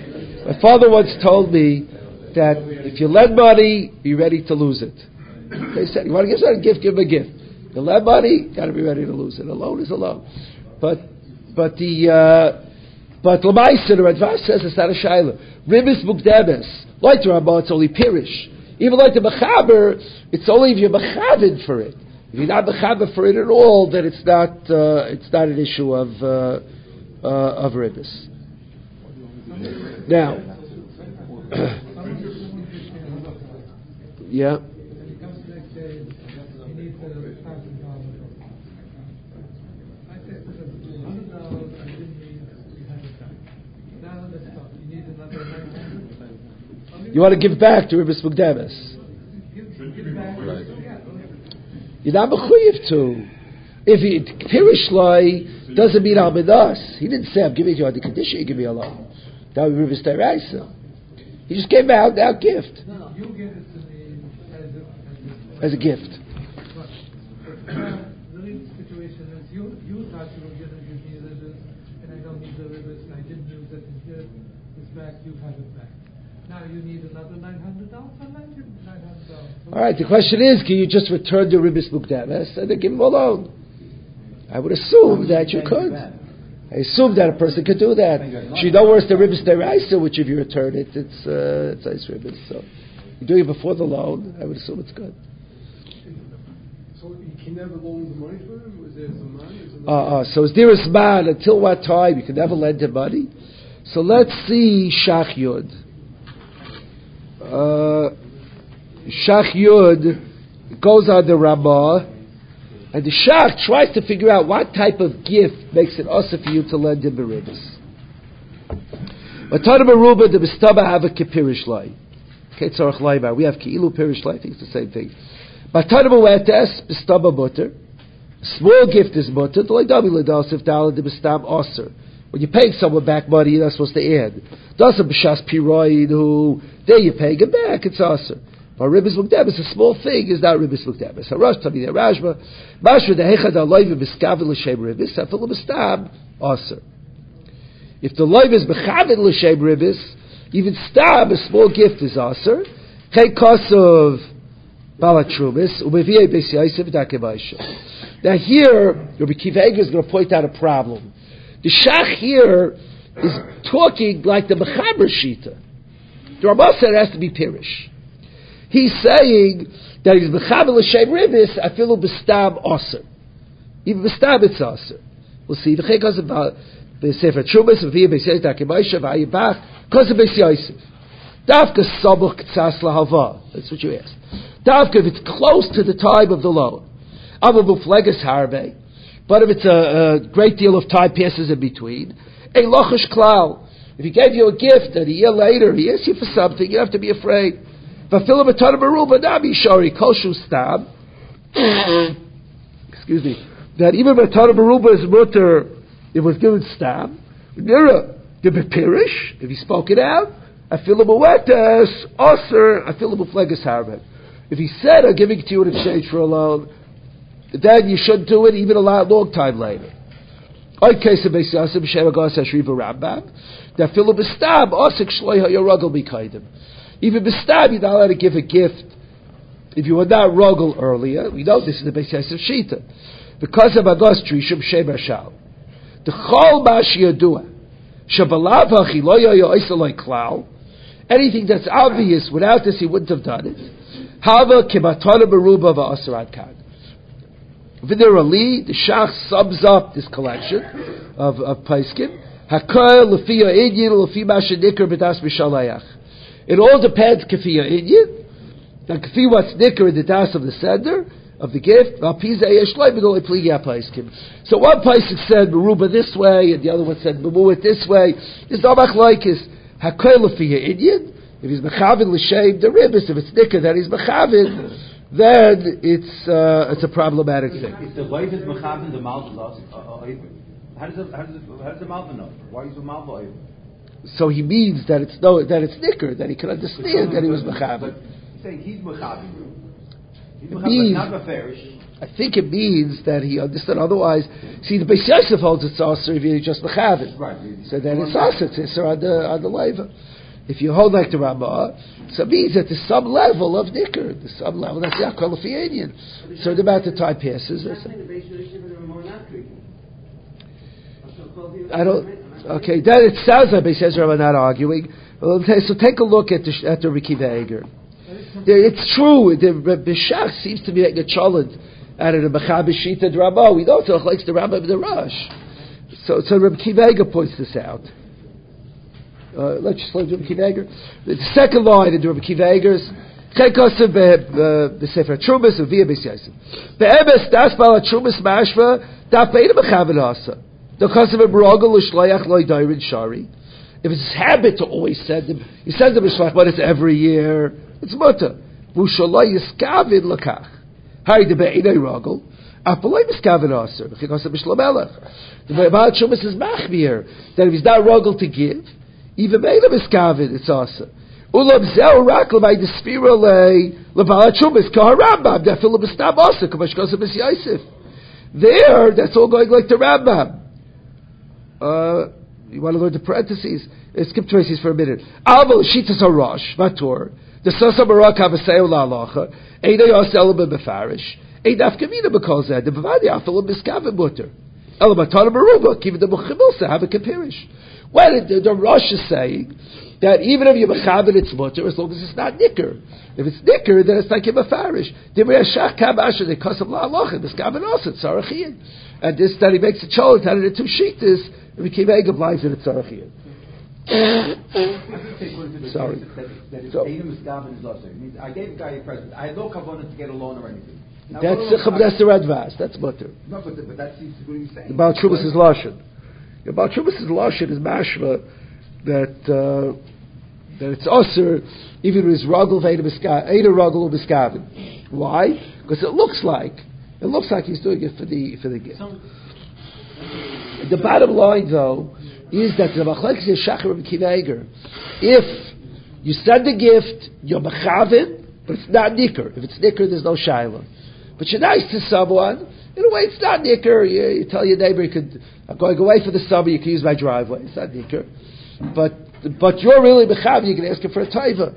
my father once told me that if you lend money, be ready to lose it. They said, you want to give someone a gift, give him a gift. You lend money, got to be ready to lose it. A loan is a loan. But, but the, uh, but Lamaisa, the Radvaz says it's not a shaila. Ribis mukdebes. Like the Ramah, it's only pirish. Even like the Mechaber, it's only if you're Mechavid for it. If you're not Mechaber for it at all, then it's not, uh, it's not an issue of, uh, uh, of Ribis. Now, yeah. You want to give back to Ribis Mugdamis. You're not mechuyev to. If he Pirishloi doesn't mean Almidas, he didn't say I'm giving you on the condition you give me a loan. That would be Ribis Teraisa. He just gave out that gift. No, no, you give it to me as a, as a gift. the situation is you, you thought you were going to give me this, and I don't need the rivers, and I didn't use it, and here it's back, you have it back. Now you need another nine hundred dollars. I'll lend you nine hundred dollars. All right. The question is, can you just return the ribis mukdames and then give him a loan? I would assume that you could. I assume that a person could do that. She know where's the ribis deraisa, which if you return it, it's uh, it's ice ribis. So you're doing it before the loan. I would assume it's good. So he can never loan the money for him? Was there some money? Uh, uh, so is there a man until what time you can never lend him money? So let's see Shach Yud. Uh, Shach Yud goes on the Ramah, and the Shach tries to figure out what type of gift makes it also for you to lend him beribis. Matana Maruba, the Bistaba have a kipirish lay. Ketzarach Laibar. We have Ki'ilu Pirish think it's the same thing. Matana Mawetes, Bistaba Butter. Small gift is butter. The Laidabi Ladas, if Dala the Bistab Osir. When you're paying someone back money, you're not supposed to add. Doesn't b'shas piroid who there you're paying it back. It's aser. But ribis mukdebis, a small thing, is not ribis mukdebis. Harash tabi the rashma. Mashra the hechad aloyv b'skavil l'shem ribis. Afil b'stab aser. If the loiv is b'chavil l'shem ribis, even stab a small gift is aser. Kei kosov balatrumis ubeviyei b'siyaisev dakevaisha. Now here, Rabbi Kiva is going to point out a problem. The Shach here is talking like the Mechaber Shita. The Ramah said it has to be Pirish. He's saying that he's Mechaber L'Shem Ribis, afilu b'stab Aser. Even b'stab it's Aser. We'll see. The Chek about uh, the Sefer Trumas, V'viyah B'siyaz Dakimaisha, V'ayibach, because of B'siyaisim. Davka Sabuch Ktsas Lahava. That's what you asked. Davka, if it's close to the time of the loan. Abu Buflegas Harvey. But if it's a, a, great deal of time passes in between, a lochish klal. If he gave you a gift and a year later he asks you for something, you have to be afraid. Excuse me. That even Matana Baruba is mutter, it was given stab. Nira, the Bepirish, if he spoke it out, I feel a Afilamuetes, Osir, Afilabuflegas Harvard. If he said, I'm giving it to you in exchange for a loan, then you should do it even a lot, long time later. Of. That yoragel b'kaidim. Even b'stab you're not allowed to give a gift if you were not rogel earlier. We know this is the Beisasim Shita. Because of Agas Trishim Shem Hashal. The chol mash yadua. Shabalav hachiloya yoisaloi klal. Anything that's obvious without this he wouldn't have done it. Hava kibatana beruba va'asarad kad. Vidar Ali, the Shach sums up this collection of, of Paiskim. Hakoil Lefia Inyan Lefi Mashadikr B'das Mishalayach. It all depends Kafia Inyan. Now Kafi what's Nikr the das of the sender of the gift. So one Paisik said Meruba this way, and the other one said Memuit this way. There's no machlaikis. Hakoil Lefia Inyan. If he's mechavin l'shem the ribbis, if it's nicker that he's mechavin, then it's uh, it's a problematic thing. If the wife is mechavin, the mouth is uh, How does the how does the, how does the mouth know? Why is the mouth over? So he means that it's no that it's nicker that he can understand that he was mechavin. But he's saying he's mechavin. He's means- not. I think it means that he understood. Otherwise, see, the Beis Yosef holds it's also if you're just mechavin. Right. So then it's also it's on the on the leiva. If you hold like the Ramah, so it means that the some level of nicker, the some level that's the Akwalifianian. So the amount of time passes. I don't. Okay, then it sounds like Yosef are not arguing. So take a look at the at the Rikiva Eger. It's true. The Bishach seems to be like a cholent out of the Mechaber Shita Drama. We know it's like the Rambam of the Rosh. So, so Reb Kiva points this out. Uh, let's just let Reb Kiva The second line in Reb Kiva Eger's Chekosav b'Sefer Trumas and via Yosef. Be'emes das bala Trumas mashva da peina mechaven asa. The kosav b'rogel l'shloyach loy dairin shari. If it's his habit to always send him, he sends him a shlach, but it's every year. It's mutter. V'ushaloi yiskavin lakach. Hari de be'inay rogel. Apaloi miskavin aser. Because of Mishlomelech. The Baal Shumas is machmir. That if he's not rogel to give, even be'inay miskavin, it's aser. Ulam zeh rak l'may despira le l'Baal Shumas kaharambam. Defilu b'stam aser. Kamash kosa b's Yosef. There, that's all going like the Rambam. Uh, you want to learn the parentheses? Uh, skip traces for a minute. Aval shitas harash vator. The sasa barak havaseu la'alacha. Eina yasel b'mefarish. Ein afkamina b'kol zeh. The bavadi afel b'skavim mutter. Ela matana baruba. Kiva the muchimilsa have a kapirish. Well, the, the Rosh is saying that even if you mechavin, it's mutter as long as it's not nicker. If it's nicker, then it's like a mefarish. Divrei shach kam asher de kasam la'alacha. B'skavim also tzarachiyim. And this that he makes a cholet out of the two shitas. Rabbi Kiva Eger blind in the tzarachiyim. Sorry. That, that is, So- Adam is Gavin is also. It means I gave a guy a present. I had no kavanah to get a loan or anything. Now, That's the I- Radvaz. That's mutter. No, but, but that seems to be what he's saying. The Baal Trubas is Lashon. Trubas is Lashon is mashma that uh, that it's usher even with ruggle veda eda ruggle biskavin. Why? Because it looks like it looks like he's doing it for the for the gift. The bottom line, though, is that the machlekes is shachar Kiva If you send the gift, you're mechavin, but it's not nicker. If it's nicker, there's no shaila. But you're nice to someone. In a way, it's not nicker. You, you tell your neighbor, you could, I'm going away for the summer, you can use my driveway. It's not nicker. But, but you're really mechavin, you can ask him for a taiva.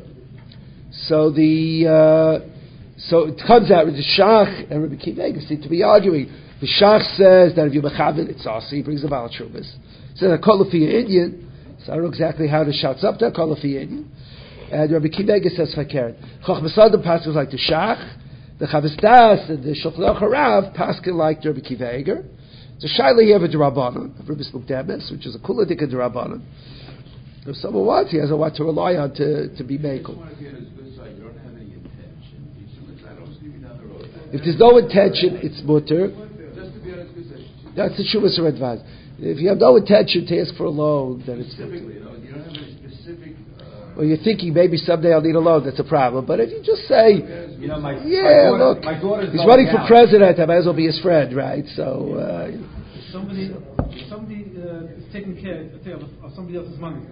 So the, uh, so it comes out with the Shach and Rabbi Kiva seem to be arguing. The Shach says that if you're mechavin, it's also, he brings the I call it for your Indian. So I don't know exactly how the shouts up for your Indian. And Rabbi Kiva says, Fakir. Chochmas Adam passes like the Shach. The Chavos Daas and the Shulchan Harav paskin like Rabbi Kiva Eger. It's a shaila here of a Durabanan, of Rabbi Slukdemis, which is a kuladik of Durabanan. If someone wants, he has a what to rely on to, to be makel. If there's no intention, it's mutter. That's the Shuvas or advance. If you have no intention to ask for a loan, then it's mutter. Well, you're thinking maybe someday I'll need a loan. That's a problem. But if you just say, You know, my, yeah, my daughter, look, my daughter's he's going running for president, I might as well be his friend, right? So, uh, Somebody, somebody uh, is taking care of, of somebody else's money.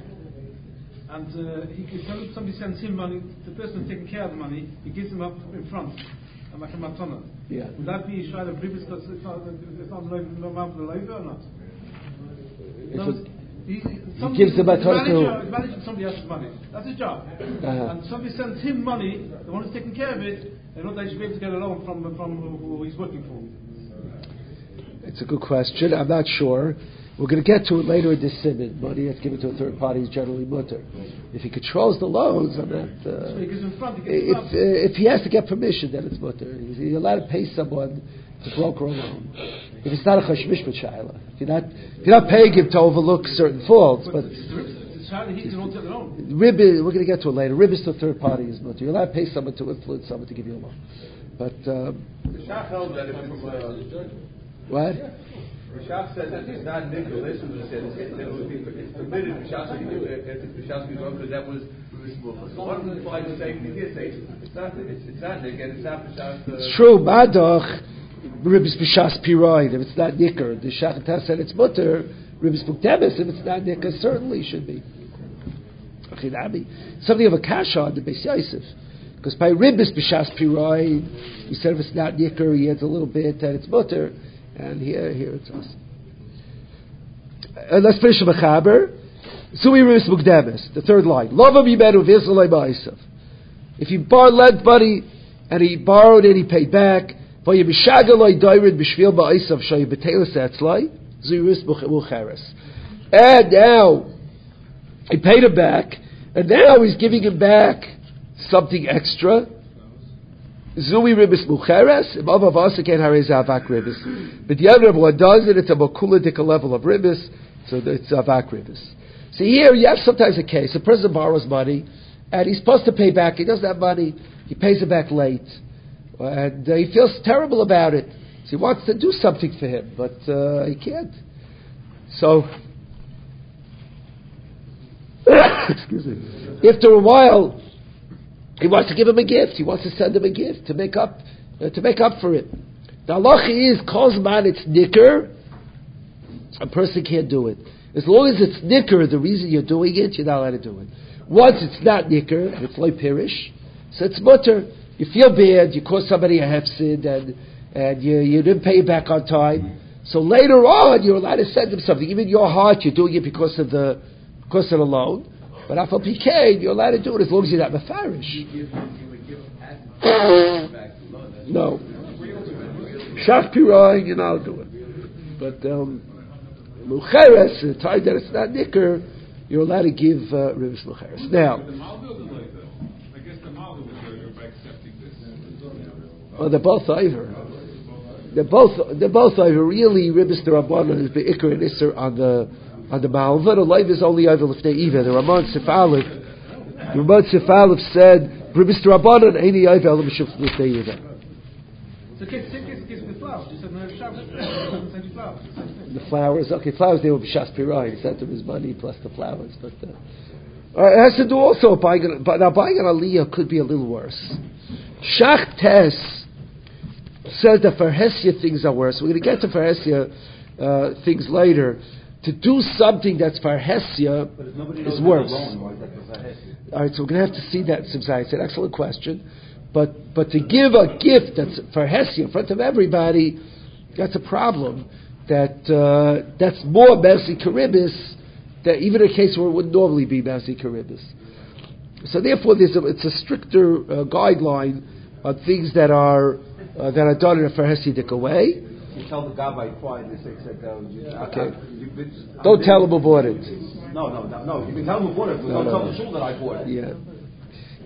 And uh, he, if somebody sends him money, the person who's taking care of the money, he gives him up in front, and like a matana. yeah. Would that be Shai the previous because it's not, it's not no no amount for the labor or not? He, gives the matana to- manager, he's managing somebody else's money. That's his job. Uh-huh. And somebody sends him money, the one who's taking care of it, and not he should be able to get a loan from, from who he's working for. It's a good question. I'm not sure. We're going to get to it later in this simon. Money that's given to a third party is generally mutter. If he controls the loans, I'm not. So he Uh, gives him front, he gives if, uh, if he has to get permission, then it's mutter. He's he's allowed to pay someone to broker a loan. If it's not a chashmishpat shaila, if you're not if you're not paying him to overlook certain faults, but It's the Shai that he can hold it alone. rib is, we're going to get to it later. Rib is to a third party is mutter. You're allowed to pay someone to influence someone to give you a loan. But um, The Shach held that if it's, uh, what? Shach said that it's not nickel. This was said that would be it's permitted for to do it if Shach be wrong because that was one of the say it's not it's, not nickel it's not Shach. Uh, it's true, Badach, Ribbis B'Shas Piroid, if it's not Nicker. The Shachatah said it's mutter, Ribbis B'Ktemis, if it's not Nicker, certainly should be. Something of a kasha on the Beis Yosef. Because by Ribbis B'Shas Piroid, he said if it's not Nicker, he adds a little bit, and it's mutter, and here, here it's us. Uh, let's finish the Mechaber. Sui Ribbis B'Ktemis, the third line. Lova Mimeru V'Yisrael Ba'Isaf. If he borrowed lent money, and he borrowed it, he paid back, and now he paid him back, and now he's giving him back something extra. Zui ribis mucheres, above of us again harez avak ribis. But the other one does it, it's a mokuladika level of ribis, so it's avak ribis. See here, you have sometimes a case, a person borrows money, and he's supposed to pay back, he doesn't have money, he pays it back late and uh, he feels terrible about it. So he wants to do something for him, but uh, he can't. So, excuse me. After a while, he wants to give him a gift. He wants to send him a gift to make up uh, to make up for it. The halacha is kozman it's nicker. A person can't do it as long as it's nicker. The reason you're doing it, you're not allowed to do it. Once it's not nicker it's like pirish, so it's mutter you feel bad, you caused somebody a hefsid, and, and you, you didn't pay back on time. So later on, you're allowed to send them something. Even your heart, you're doing it because of the, because of the loan. But after PK, you're allowed to do it as long as you're not mafarish. no. Shach Pirai, you're not do it. But, um, the time that it's not nicker, you're allowed to give uh, Rivas Mucheres. Now, Oh, they're both over. They're both they're both over. Really, Ribbis the Rabbanon is Be'ikr and Isser on the on the Malva. The life is only over Lefnei Eva. The Ramon Sefalif, Ramon Sefalif said the Rabbanon Eini over Elam Shuf Lefnei Eva. The flowers, okay, flowers they will be shas pirai. He sent him his money plus the flowers, but uh, uh, it has to do also buying. But now buying an aliyah could be a little worse. Shach tes says that for Hesia things are worse. We're going to get to for Hesia uh, things later. To do something that's for Hesia is worse. All right, so we're going to have to see that. It's an excellent question. But, but to give a gift that's for Hesia in front of everybody, that's a problem. That, uh, that's more Mercy Caribis, that even a case where it would normally be Mercy Caribis. So therefore, there's a, it's a stricter uh, guideline on things that are uh, that are done in a Hasidic way. You tell the gabbai quiet. They say, okay. Don't tell him about it. No, no, no, no. You can tell him about it, but no, don't no, tell the shul that I bought it. Yeah.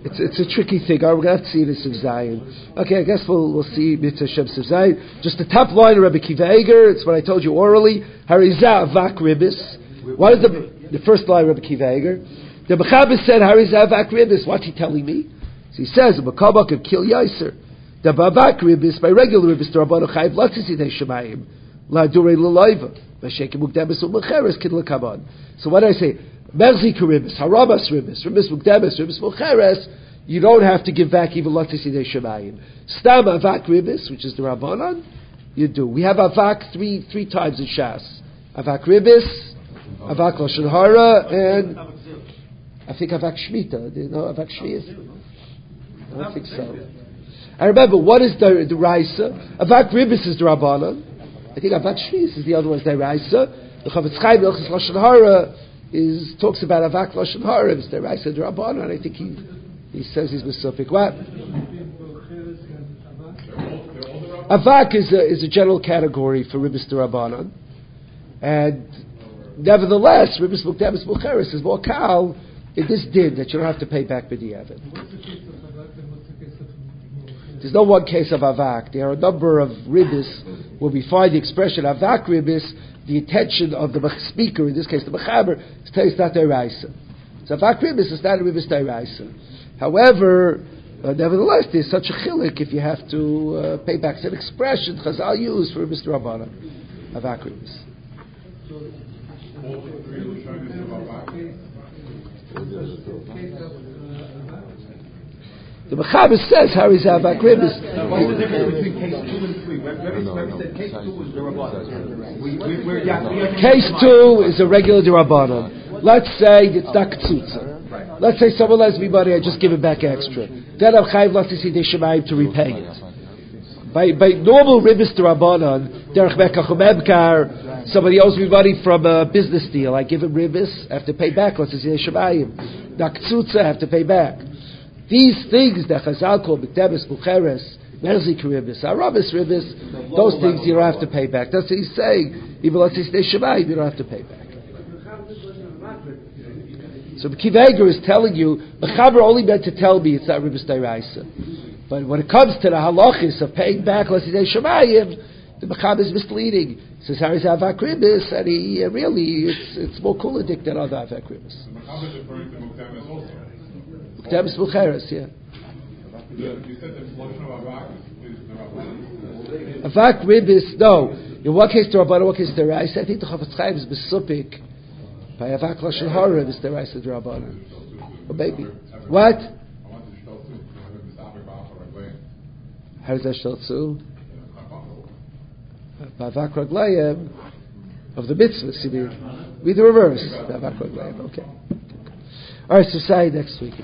It's, it's a tricky thing. Right, we're going to have to see this of Zion. Okay, I guess we'll, we'll see Mitzvah Shem Zion. Just the top line of Rabbi Kiva Eger, it's what I told you orally. Harizah Vak Ribis. What is the, the first line of Rabbi Kiva Eger? The Mechaber said Harizah Vak Ribis. What's he telling me? So he says, Makabak could kill Yaiser. The babak ribis by regular ribis the rabbanu chayiv latzisi de shemayim la dure l'loiva v'shekim mukdemis u'mecheres kid l'kaban. So what I say? Merzik ribis, harabas ribis, ribis mukdemis, ribis mecheres. Umm you don't have to give back even latzisi de shemayim. Stam avak ribis, which is the rabbanon, you do. We have avak three three times in Shas. Avak ribis, avak lashon hara, and I think avak shmita. Know avak shmita? I don't think so. And remember, what is the, the Raisa? Avak Ribis is the Rabbanon. I think Avak Shvis is the other one, is the Raisa. The Chavetz Chaim, Ilchis Lashon Hara, is, talks about Avak Lashon Hara, it's the Raisa, the Rabbanon, I think he, he says he's Mesophic. What? Avak is a, is a general category for Ribis the Rabbanon. And nevertheless, Ribis Mukdemis Mucheres is more kal in this din that you don't have to pay back B'diavad. There's no one case of avak. There are a number of ribis where we find the expression avak ribis, the intention of the speaker, in this case the mechaber, is to it's not deraisa. So avak ribis is not a ribis deraisa. However, uh, nevertheless, there's such a chilik if you have to uh, pay back. It's an expression Chazal used for Mr. Rabbana. avak ribis. All the three Lashonis of Avak. Case of, uh, The Mechaber says how is avak ribis. What's the difference between case two and three? Rebbe said case two we have- Case two is a regular derabanan. Let's say it's not ktsutza. Let's say someone lends me money, I just give it back extra. Then I'm chayiv lasisi deshemayim to repay it. By, by normal ribis derabanan, derech mekach umemkar, somebody owes me money from a business deal. I give him ribis, I have to pay back lasisi deshemayim. Not ktsutza, I have to pay back. These things that Chazal call b'tebes bucheres, merzik ribis, arabis ribis, those things you don't have to pay back. That's what he's saying. Even let's say Shemayim, you don't have to pay back. So Kiveger is telling you, Mechaber only meant to tell me it's not ribis deraisa. But when it comes to the halachis of paying back, let's say Shemayim, the Mechaber is misleading. He says, Haris avak ribis, and he uh, really, it's, it's more kuladik than other avak ribis. The is referring to also. K'temis bucheres, yeah. Lashon of Avak is no. In what case the Rabbanah, what case the Raisa? I think the Chavetz Chaim is besupik by Avak Lashon Hara is the Raisa the Rabbanah. Oh, or maybe. What? How does that shel tzu? Bavak Raglayim of the mitzvahs, you mean? Read the reverse. Bavak Raglayim, okay. All right, so say next week.